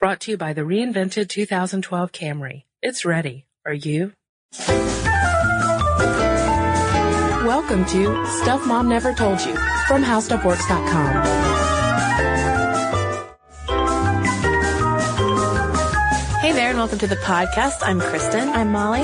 Brought to you by the reinvented 2012 Camry. It's ready. Are you? Welcome to Stuff Mom Never Told You from HowStuffWorks.com. Hey there, and welcome to the podcast. I'm Cristen. I'm Molly.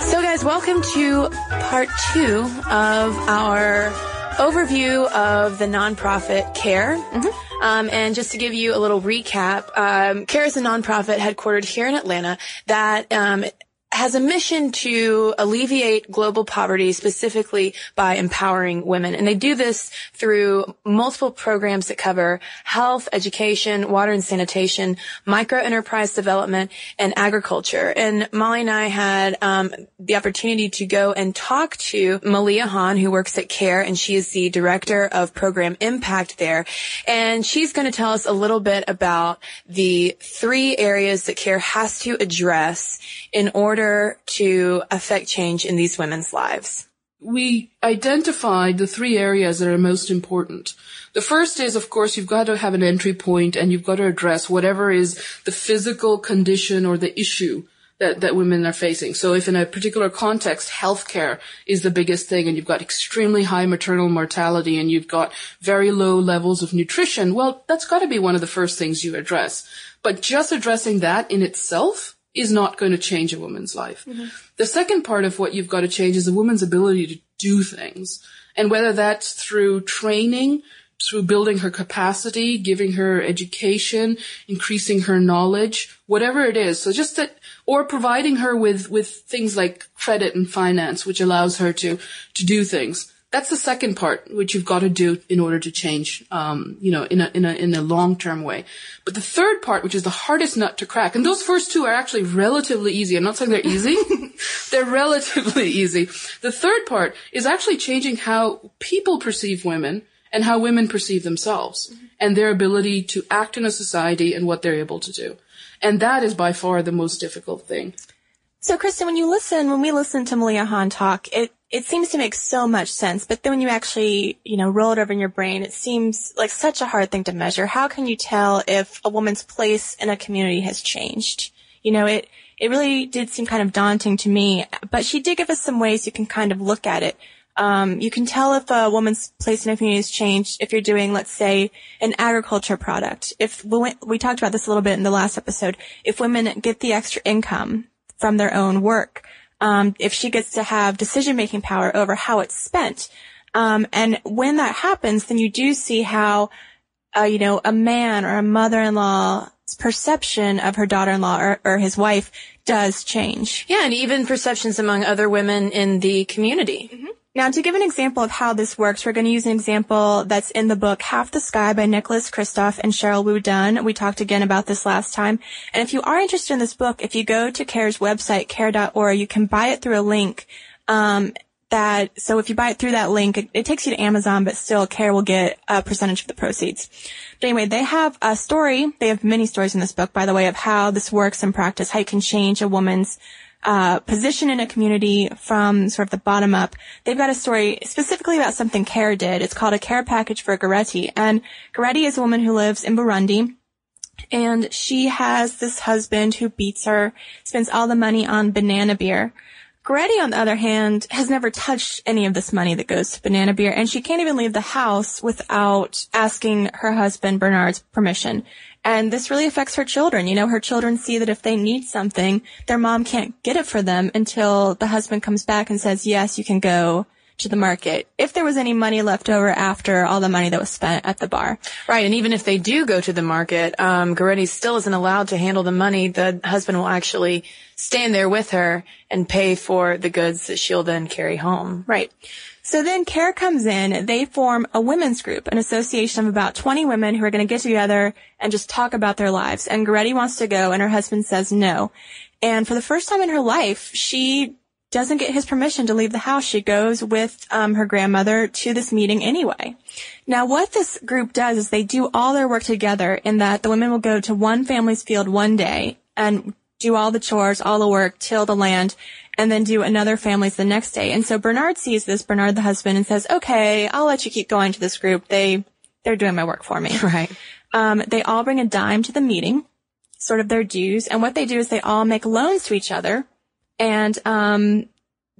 So, guys, welcome to part two of our overview of the nonprofit CARE. Mm-hmm. Um, and just to give you a little recap, um, CARE is a nonprofit headquartered here in Atlanta that um, has a mission to alleviate global poverty specifically by empowering women. And they do this through multiple programs that cover health, education, water and sanitation, micro enterprise development, and agriculture. And Molly and I had um, the opportunity to go and talk to Maliha Khan, who works at CARE, and she is the director of program impact there. And she's going to tell us a little bit about the three areas that CARE has to address in order order to affect change in these women's lives? We identified the three areas that are most important. The first is, of course, you've got to have an entry point and you've got to address whatever is the physical condition or the issue that, that women are facing. So if in a particular context, healthcare is the biggest thing and you've got extremely high maternal mortality and you've got very low levels of nutrition, well, that's got to be one of the first things you address. But just addressing that in itself is not going to change a woman's life. Mm-hmm. The second part of what you've got to change is a woman's ability to do things. And whether that's through training, through building her capacity, giving her education, increasing her knowledge, whatever it is. So just that, or providing her with, with things like credit and finance, which allows her to, to do things that's the second part, which you've got to do in order to change, um, you know, in a, in a, in a long-term way. But the third part, which is the hardest nut to crack, and those first two are actually relatively easy. I'm not saying they're easy. they're relatively easy. The third part is actually changing how people perceive women and how women perceive themselves mm-hmm. and their ability to act in a society and what they're able to do. And that is by far the most difficult thing. So, Cristen, when you listen, when we listen to Maliha Khan talk, it it seems to make so much sense, but then when you actually, you know, roll it over in your brain, it seems like such a hard thing to measure. How can you tell if a woman's place in a community has changed? You know, it, it really did seem kind of daunting to me, but she did give us some ways you can kind of look at it. Um, you can tell if a woman's place in a community has changed if you're doing, let's say, an agriculture product. If we, we talked about this a little bit in the last episode, if women get the extra income from their own work, um, if she gets to have decision making power over how it's spent. Um, and when that happens, then you do see how, uh, you know, a man or a mother-in-law's perception of her daughter-in-law or, or his wife does change. Yeah, and even perceptions among other women in the community. Mm-hmm. Now, to give an example of how this works, we're going to use an example that's in the book Half the Sky by Nicholas Kristof and Sheryl WuDunn. We talked again about this last time. And if you are interested in this book, if you go to CARE's website, care.org, you can buy it through a link. Um, that, so if you buy it through that link, it, it takes you to Amazon, but still CARE will get a percentage of the proceeds. But anyway, they have a story. They have many stories in this book, by the way, of how this works in practice, how you can change a woman's uh, position in a community from sort of the bottom up. They've got a story specifically about something CARE did. It's called a care package for Goretti. And Goretti is a woman who lives in Burundi. And she has this husband who beats her, spends all the money on banana beer. Goretti, on the other hand, has never touched any of this money that goes to banana beer, and she can't even leave the house without asking her husband Bernard's permission. And this really affects her children. You know, her children see that if they need something, their mom can't get it for them until the husband comes back and says, yes, you can go to the market. If there was any money left over after all the money that was spent at the bar. Right. And even if they do go to the market, um, Goretti still isn't allowed to handle the money. The husband will actually stand there with her and pay for the goods that she'll then carry home. Right. So then CARE comes in, they form a women's group, an association of about 20 women who are going to get together and just talk about their lives. And Goretti wants to go and her husband says no. And for the first time in her life, she doesn't get his permission to leave the house. She goes with um, her grandmother to this meeting anyway. Now, what this group does is they do all their work together in that the women will go to one family's field one day and do all the chores, all the work, till the land, and then do another family's the next day. And so Bernard sees this, Bernard the husband, and says, okay, I'll let you keep going to this group. They, they're doing my work for me. Right. Um, they all bring a dime to the meeting. sort of their dues. And what they do is they all make loans to each other. And, um,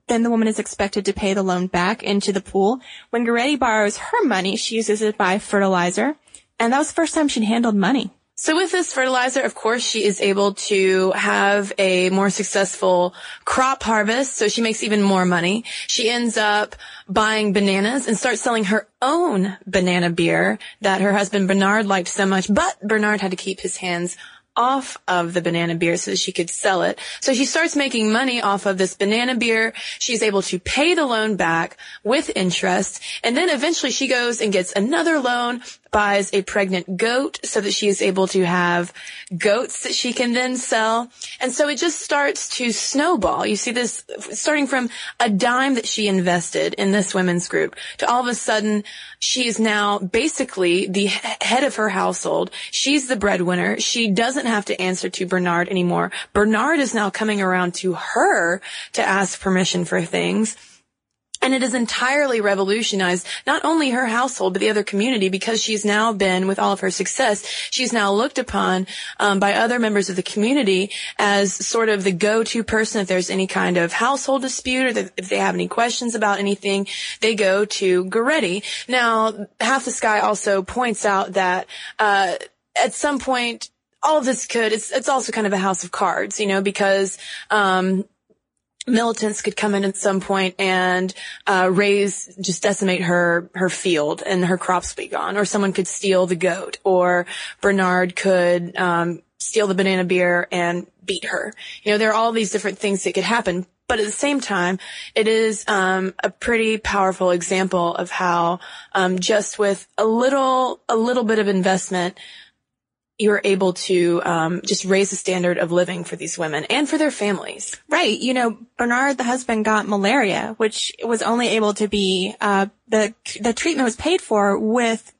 then the woman is expected to pay the loan back into the pool. When Goretti borrows her money, she uses it to buy fertilizer. And that was the first time she'd handled money. So with this fertilizer, of course, she is able to have a more successful crop harvest. So she makes even more money. She ends up buying bananas and starts selling her own banana beer that her husband Bernard liked so much. But Bernard had to keep his hands off of the banana beer so that she could sell it. So she starts making money off of this banana beer. She's able to pay the loan back with interest. And then eventually she goes and gets another loan buys a pregnant goat so that she is able to have goats that she can then sell. And so it just starts to snowball. You see this starting from a dime that she invested in this women's group to all of a sudden she is now basically the head of her household. She's the breadwinner. She doesn't have to answer to Bernard anymore. Bernard is now coming around to her to ask permission for things. And it has entirely revolutionized not only her household, but the other community because she's now been, with all of her success, she's now looked upon um, by other members of the community as sort of the go-to person if there's any kind of household dispute or if they have any questions about anything, they go to Goretti. Now, Half the Sky also points out that uh, at some point, all of this could, it's, it's also kind of a house of cards, you know, because, um, militants could come in at some point and uh, raise just decimate her her field and her crops be gone. Or someone could steal the goat or bernard could um, steal the banana beer and beat her. You know there are all these different things that could happen but at the same time, it is um, a pretty powerful example of how um, just with a little a little bit of investment, you're able to um, just raise the standard of living for these women and for their families. Right. You know, Bernard, the husband, got malaria, which was only able to be uh, the the treatment was paid for with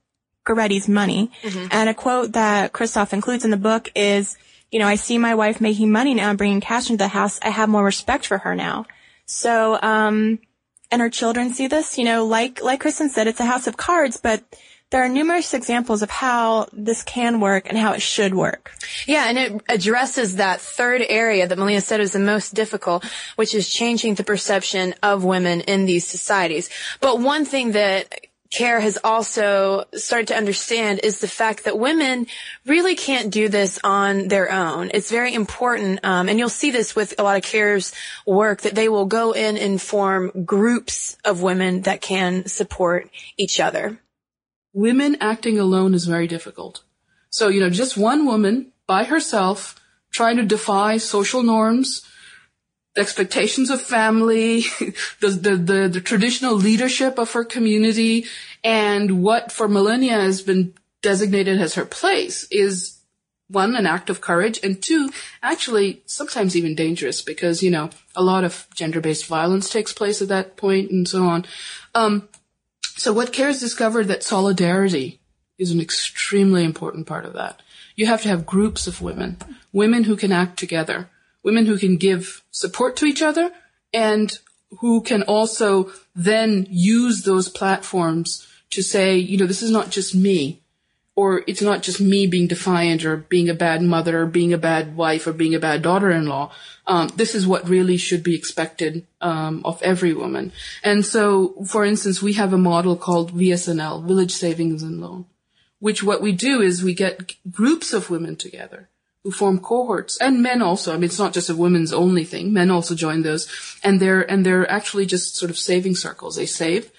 Goretti's money. Mm-hmm. And a quote that Kristof includes in the book is, "You know, I see my wife making money now and bringing cash into the house. I have more respect for her now." So, um, and her children see this. You know, like like Cristen said, it's a house of cards, but there are numerous examples of how this can work and how it should work. Yeah, and it addresses that third area that Melina said is the most difficult, which is changing the perception of women in these societies. But one thing that CARE has also started to understand is the fact that women really can't do this on their own. It's very important, um, and you'll see this with a lot of CARE's work, that they will go in and form groups of women that can support each other women acting alone is very difficult. So, you know, just one woman by herself trying to defy social norms, expectations of family, the, the, the, the, traditional leadership of her community, and what for millennia has been designated as her place is one, an act of courage, and two, actually sometimes even dangerous because, you know, a lot of gender-based violence takes place at that point and so on. Um, so what CARE's discovered that solidarity is an extremely important part of that. You have to have groups of women, women who can act together, women who can give support to each other and who can also then use those platforms to say, you know, this is not just me or it's not just me being defiant or being a bad mother or being a bad wife or being a bad daughter-in-law. Um, this is what really should be expected um, of every woman. And so, for instance, we have a model called VSNL, Village Savings and Loan, which what we do is we get groups of women together who form cohorts and men also. I mean, it's not just a women's only thing. Men also join those and they're, and they're actually just sort of saving circles. They save,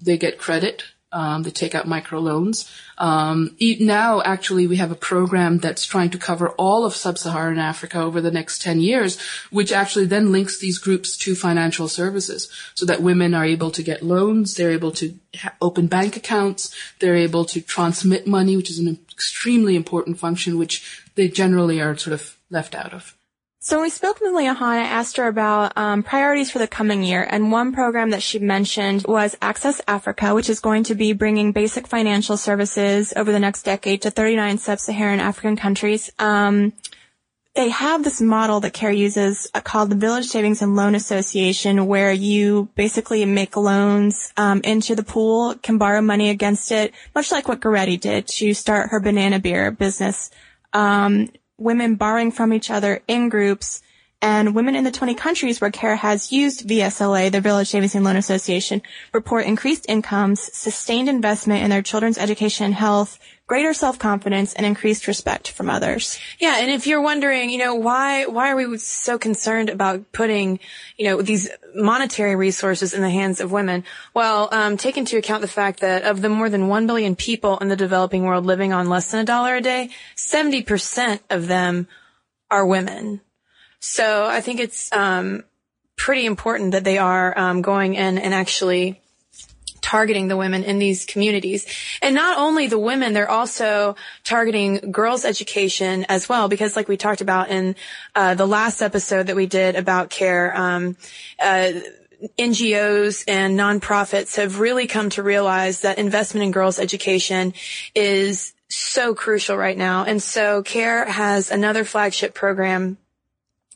they get credit, um, they take out microloans. Um, now, actually, we have a program that's trying to cover all of sub-Saharan Africa over the next 10 years, which actually then links these groups to financial services so that women are able to get loans, they're able to ha- open bank accounts, they're able to transmit money, which is an extremely important function, which they generally are sort of left out of. So when we spoke with Leohan, I asked her about um, priorities for the coming year, and one program that she mentioned was Access Africa, which is going to be bringing basic financial services over the next decade to 39 sub-Saharan African countries. Um, they have this model that CARE uses uh, called the Village Savings and Loan Association, where you basically make loans um, into the pool, can borrow money against it, much like what Goretti did to start her banana beer business. Um, women borrowing from each other in groups, and women in the 20 countries where CARE has used VSLA, the Village Savings and Loan Association, report increased incomes, sustained investment in their children's education and health, greater self-confidence, and increased respect from others. Yeah, and if you're wondering, you know, why why are we so concerned about putting, you know, these monetary resources in the hands of women? Well, um, take into account the fact that of the more than one billion people in the developing world living on less than a dollar a day, 70% of them are women. So I think it's um, pretty important that they are um, going in and actually targeting the women in these communities. And not only the women, they're also targeting girls' education as well, because like we talked about in uh, the last episode that we did about care, um, uh, NGOs and nonprofits have really come to realize that investment in girls' education is so crucial right now. And so CARE has another flagship program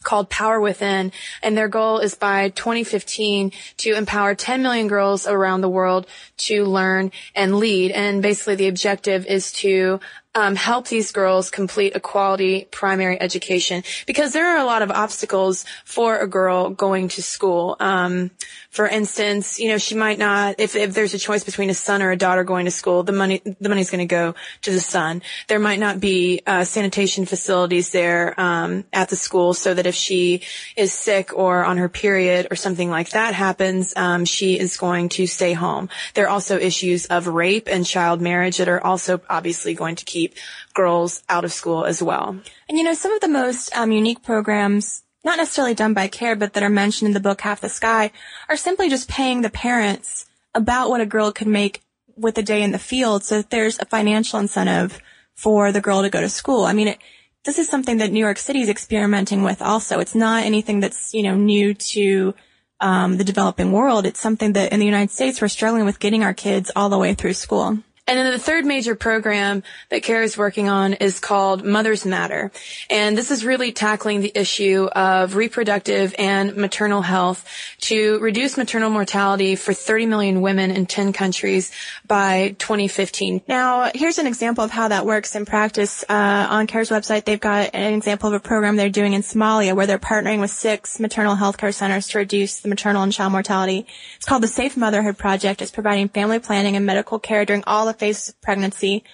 called Power Within, and their goal is by 2015 to empower 10 million girls around the world to learn and lead. And basically the objective is to um, help these girls complete a quality primary education because there are a lot of obstacles for a girl going to school. Um, for instance, you know, she might not, if, if there's a choice between a son or a daughter going to school, the money, the money's going to go to the son. There might not be, uh, sanitation facilities there, um, at the school so that if she is sick or on her period or something like that happens, um, she is going to stay home. There are also issues of rape and child marriage that are also obviously going to keep girls out of school as well. And you know, some of the most um, unique programs not necessarily done by care, but that are mentioned in the book Half the Sky, are simply just paying the parents about what a girl could make with a day in the field so that there's a financial incentive for the girl to go to school. I mean, it, this is something that New York City is experimenting with also. It's not anything that's, you know, new to um, the developing world. It's something that in the United States we're struggling with getting our kids all the way through school. And then the third major program that CARE is working on is called Mothers Matter. And this is really tackling the issue of reproductive and maternal health to reduce maternal mortality for 30 million women in 10 countries by 2015. Now, here's an example of how that works in practice. Uh, on CARE's website, they've got an example of a program they're doing in Somalia where they're partnering with six maternal health care centers to reduce the maternal and child mortality. It's called the Safe Motherhood Project. It's providing family planning and medical care during all the phases of pregnancy.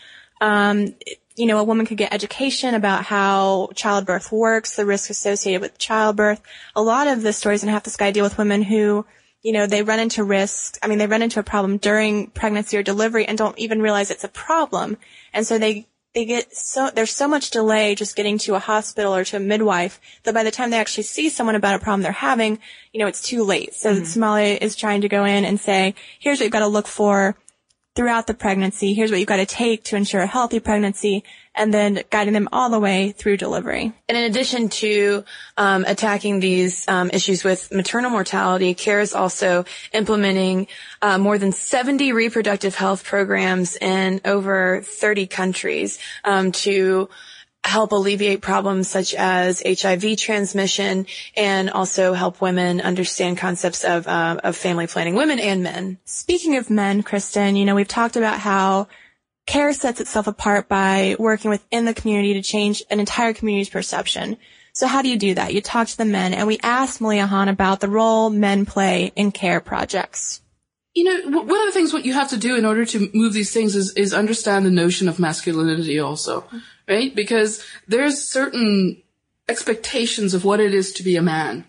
Um, you know, a woman could get education about how childbirth works, the risks associated with childbirth. A lot of the stories in Half the Sky deal with women who, you know, they run into risks. I mean, they run into a problem during pregnancy or delivery and don't even realize it's a problem. And so they, they get so, there's so much delay just getting to a hospital or to a midwife that by the time they actually see someone about a problem they're having, you know, it's too late. So mm-hmm. Somalia is trying to go in and say, here's what you've got to look for throughout the pregnancy. Here's what you've got to take to ensure a healthy pregnancy and then guiding them all the way through delivery. And in addition to um, attacking these um, issues with maternal mortality, CARE is also implementing uh, more than 70 reproductive health programs in over 30 countries um, to help alleviate problems such as HIV transmission and also help women understand concepts of, uh, of family planning, women and men. Speaking of men, Cristen, you know, we've talked about how CARE sets itself apart by working within the community to change an entire community's perception. So how do you do that? You talk to the men, and we asked Maliha Khan about the role men play in CARE projects. You know, one of the things what you have to do in order to move these things is, is understand the notion of masculinity also right? Because there's certain expectations of what it is to be a man.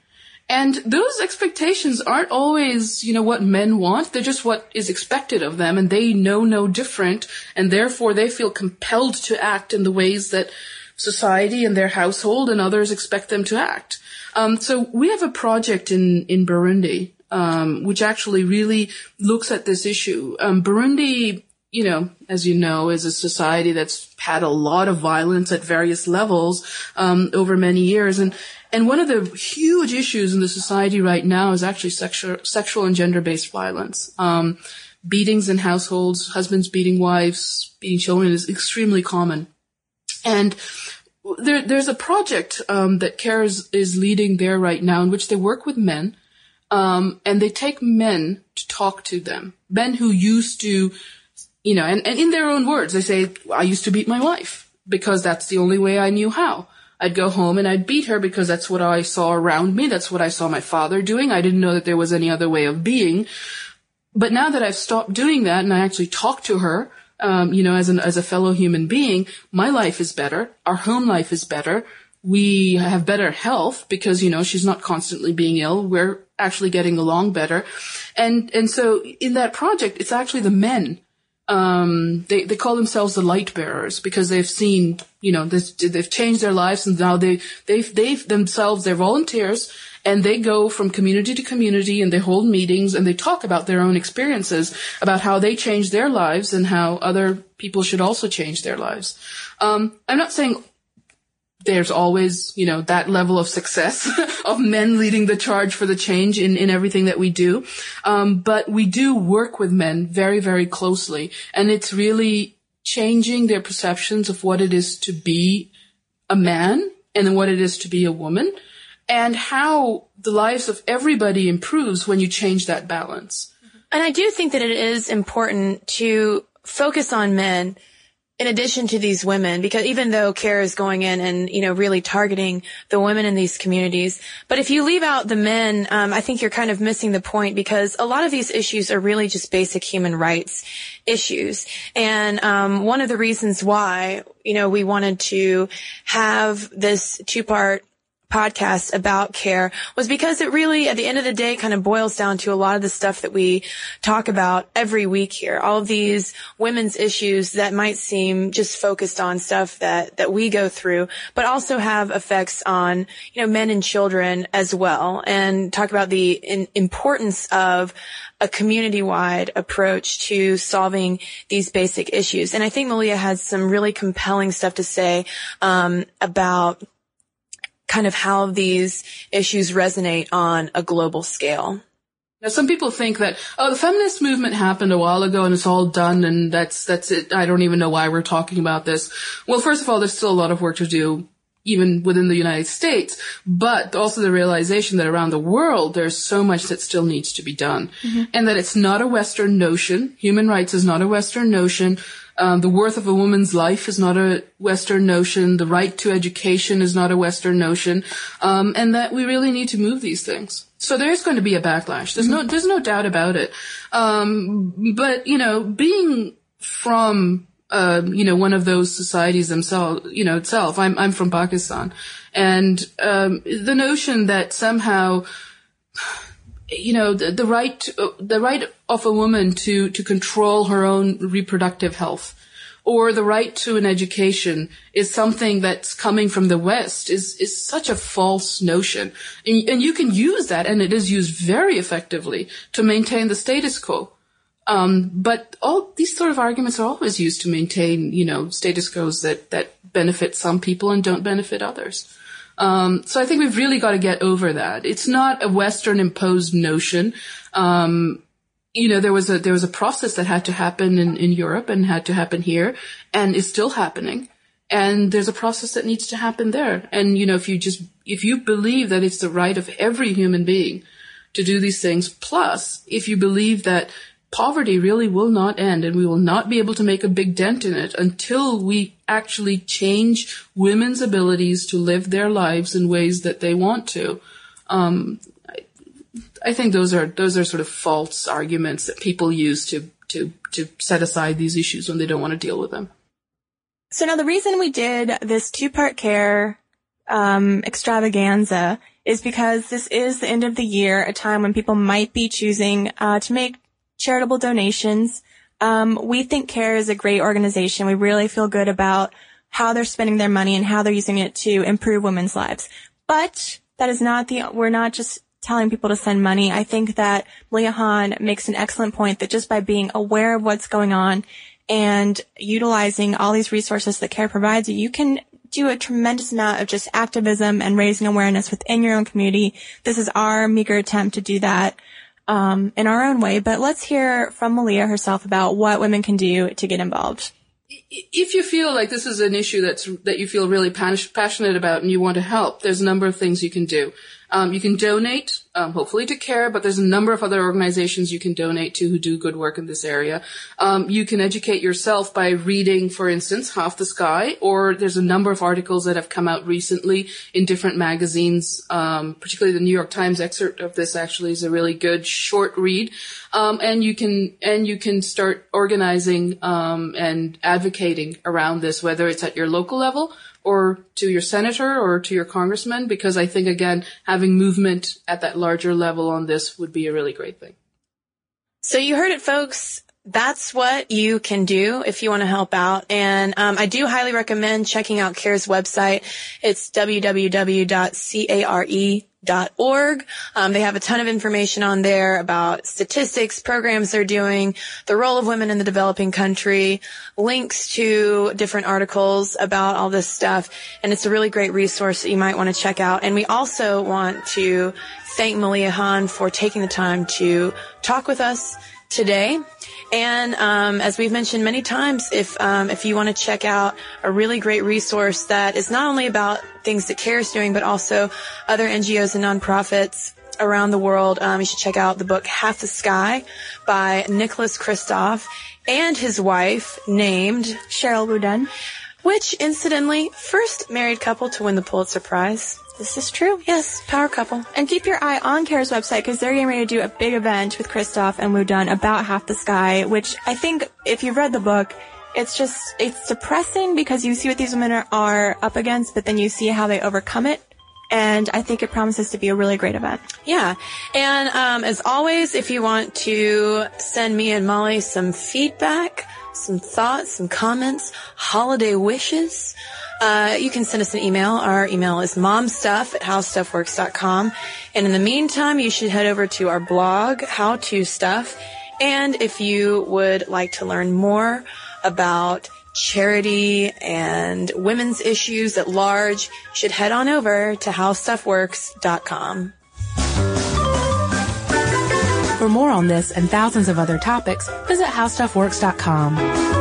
And those expectations aren't always, you know, what men want. They're just what is expected of them and they know no different and therefore they feel compelled to act in the ways that society and their household and others expect them to act. Um, so we have a project in, in Burundi, um, which actually really looks at this issue. Um, Burundi you know, as you know, is a society that's had a lot of violence at various levels um, over many years, and and one of the huge issues in the society right now is actually sexual sexual and gender based violence. Um, beatings in households, husbands beating wives, beating children is extremely common, and there, there's a project um, that CARES is leading there right now, in which they work with men, um, and they take men to talk to them, men who used to you know, and, and in their own words, they say, I used to beat my wife because that's the only way I knew how. I'd go home and I'd beat her because that's what I saw around me. That's what I saw my father doing. I didn't know that there was any other way of being. But now that I've stopped doing that and I actually talk to her, um, you know, as an as a fellow human being, my life is better. Our home life is better. We have better health because you know she's not constantly being ill. We're actually getting along better, and and so in that project, it's actually the men um, they, they call themselves the light bearers because they've seen, you know, they've changed their lives and now they, they've, they've themselves, they're volunteers and they go from community to community and they hold meetings and they talk about their own experiences about how they changed their lives and how other people should also change their lives. Um, I'm not saying there's always, you know, that level of success of men leading the charge for the change in, in everything that we do. Um, but we do work with men very, very closely. And it's really changing their perceptions of what it is to be a man and what it is to be a woman and how the lives of everybody improves when you change that balance. And I do think that it is important to focus on men in addition to these women, because even though CARE is going in and, you know, really targeting the women in these communities, but if you leave out the men, um, I think you're kind of missing the point because a lot of these issues are really just basic human rights issues. And, um, one of the reasons why, you know, we wanted to have this two part podcast about care was because it really, at the end of the day, kind of boils down to a lot of the stuff that we talk about every week here. All of these women's issues that might seem just focused on stuff that, that we go through, but also have effects on, you know, men and children as well and talk about the in, importance of a community-wide approach to solving these basic issues. And I think Maliha has some really compelling stuff to say um, about kind of how these issues resonate on a global scale. Now, some people think that, oh, the feminist movement happened a while ago and it's all done and that's, that's it. I don't even know why we're talking about this. Well, first of all, there's still a lot of work to do even within the United States, but also the realization that around the world there's so much that still needs to be done. Mm-hmm. And that it's not a Western notion. Human rights is not a Western notion. Um, the worth of a woman's life is not a Western notion. The right to education is not a Western notion. Um, and that we really need to move these things. So there's going to be a backlash. There's no, there's no doubt about it. Um, but, you know, being from, uh, you know, one of those societies themselves, you know, itself, I'm, I'm from Pakistan. And, um, the notion that somehow, you know, the, the right, the right of a woman to, to control her own reproductive health or the right to an education is something that's coming from the West is, is such a false notion. And, and you can use that, and it is used very effectively to maintain the status quo. Um, but all these sort of arguments are always used to maintain, you know, status quos that, that benefit some people and don't benefit others. Um, so I think we've really got to get over that. It's not a Western imposed notion. Um, you know, there was a there was a process that had to happen in, in Europe and had to happen here, and is still happening. And there's a process that needs to happen there. And you know, if you just if you believe that it's the right of every human being to do these things, plus if you believe that poverty really will not end and we will not be able to make a big dent in it until we actually change women's abilities to live their lives in ways that they want to. Um, I, think those are those are sort of false arguments that people use to to to set aside these issues when they don't want to deal with them. So now the reason we did this two-part care um, extravaganza is because this is the end of the year, a time when people might be choosing uh, to make charitable donations. Um, we think CARE is a great organization. We really feel good about how they're spending their money and how they're using it to improve women's lives. But that is not the, we're not just telling people to send money. I think that Maliha Khan makes an excellent point that just by being aware of what's going on and utilizing all these resources that CARE provides you, you can do a tremendous amount of just activism and raising awareness within your own community. This is our meager attempt to do that um, in our own way. But let's hear from Maliha herself about what women can do to get involved. if you feel like this is an issue that's that you feel really passionate about and you want to help, there's a number of things you can do. Um, you can donate, um, hopefully to CARE, but there's a number of other organizations you can donate to who do good work in this area. Um, you can educate yourself by reading, for instance, Half the Sky, or there's a number of articles that have come out recently in different magazines, um, particularly the New York Times excerpt of this actually is a really good short read. Um, and you can, and you can start organizing, um, and advocating around this, whether it's at your local level or to your senator or to your congressman, because I think again, having movement at that larger level on this would be a really great thing. So you heard it, folks. That's what you can do if you want to help out. And um, I do highly recommend checking out CARE's website. It's www.care.org. Um, they have a ton of information on there about statistics, programs they're doing, the role of women in the developing country, links to different articles about all this stuff. And it's a really great resource that you might want to check out. And we also want to thank Maliha Khan for taking the time to talk with us today. And um, as we've mentioned many times, if um, if you want to check out a really great resource that is not only about things that CARE is doing, but also other NGOs and nonprofits around the world, um, you should check out the book Half the Sky by Nicholas Kristof and his wife named Sheryl WuDunn, which incidentally, first married couple to win the Pulitzer Prize. This is true. Yes, power couple. And keep your eye on CARE's website because they're getting ready to do a big event with Kristof and WuDunn about Half the Sky, which I think if you've read the book, it's just, it's depressing because you see what these women are, are up against, but then you see how they overcome it and I think it promises to be a really great event. Yeah. And um, as always, if you want to send me and Molly some feedback, some thoughts, some comments, holiday wishes, uh, you can send us an email. Our email is momstuff at howstuffworks.com. And in the meantime, you should head over to our blog, How To Stuff. And if you would like to learn more about charity and women's issues at large, you should head on over to howstuffworks.com. For more on this and thousands of other topics, visit howstuffworks.com.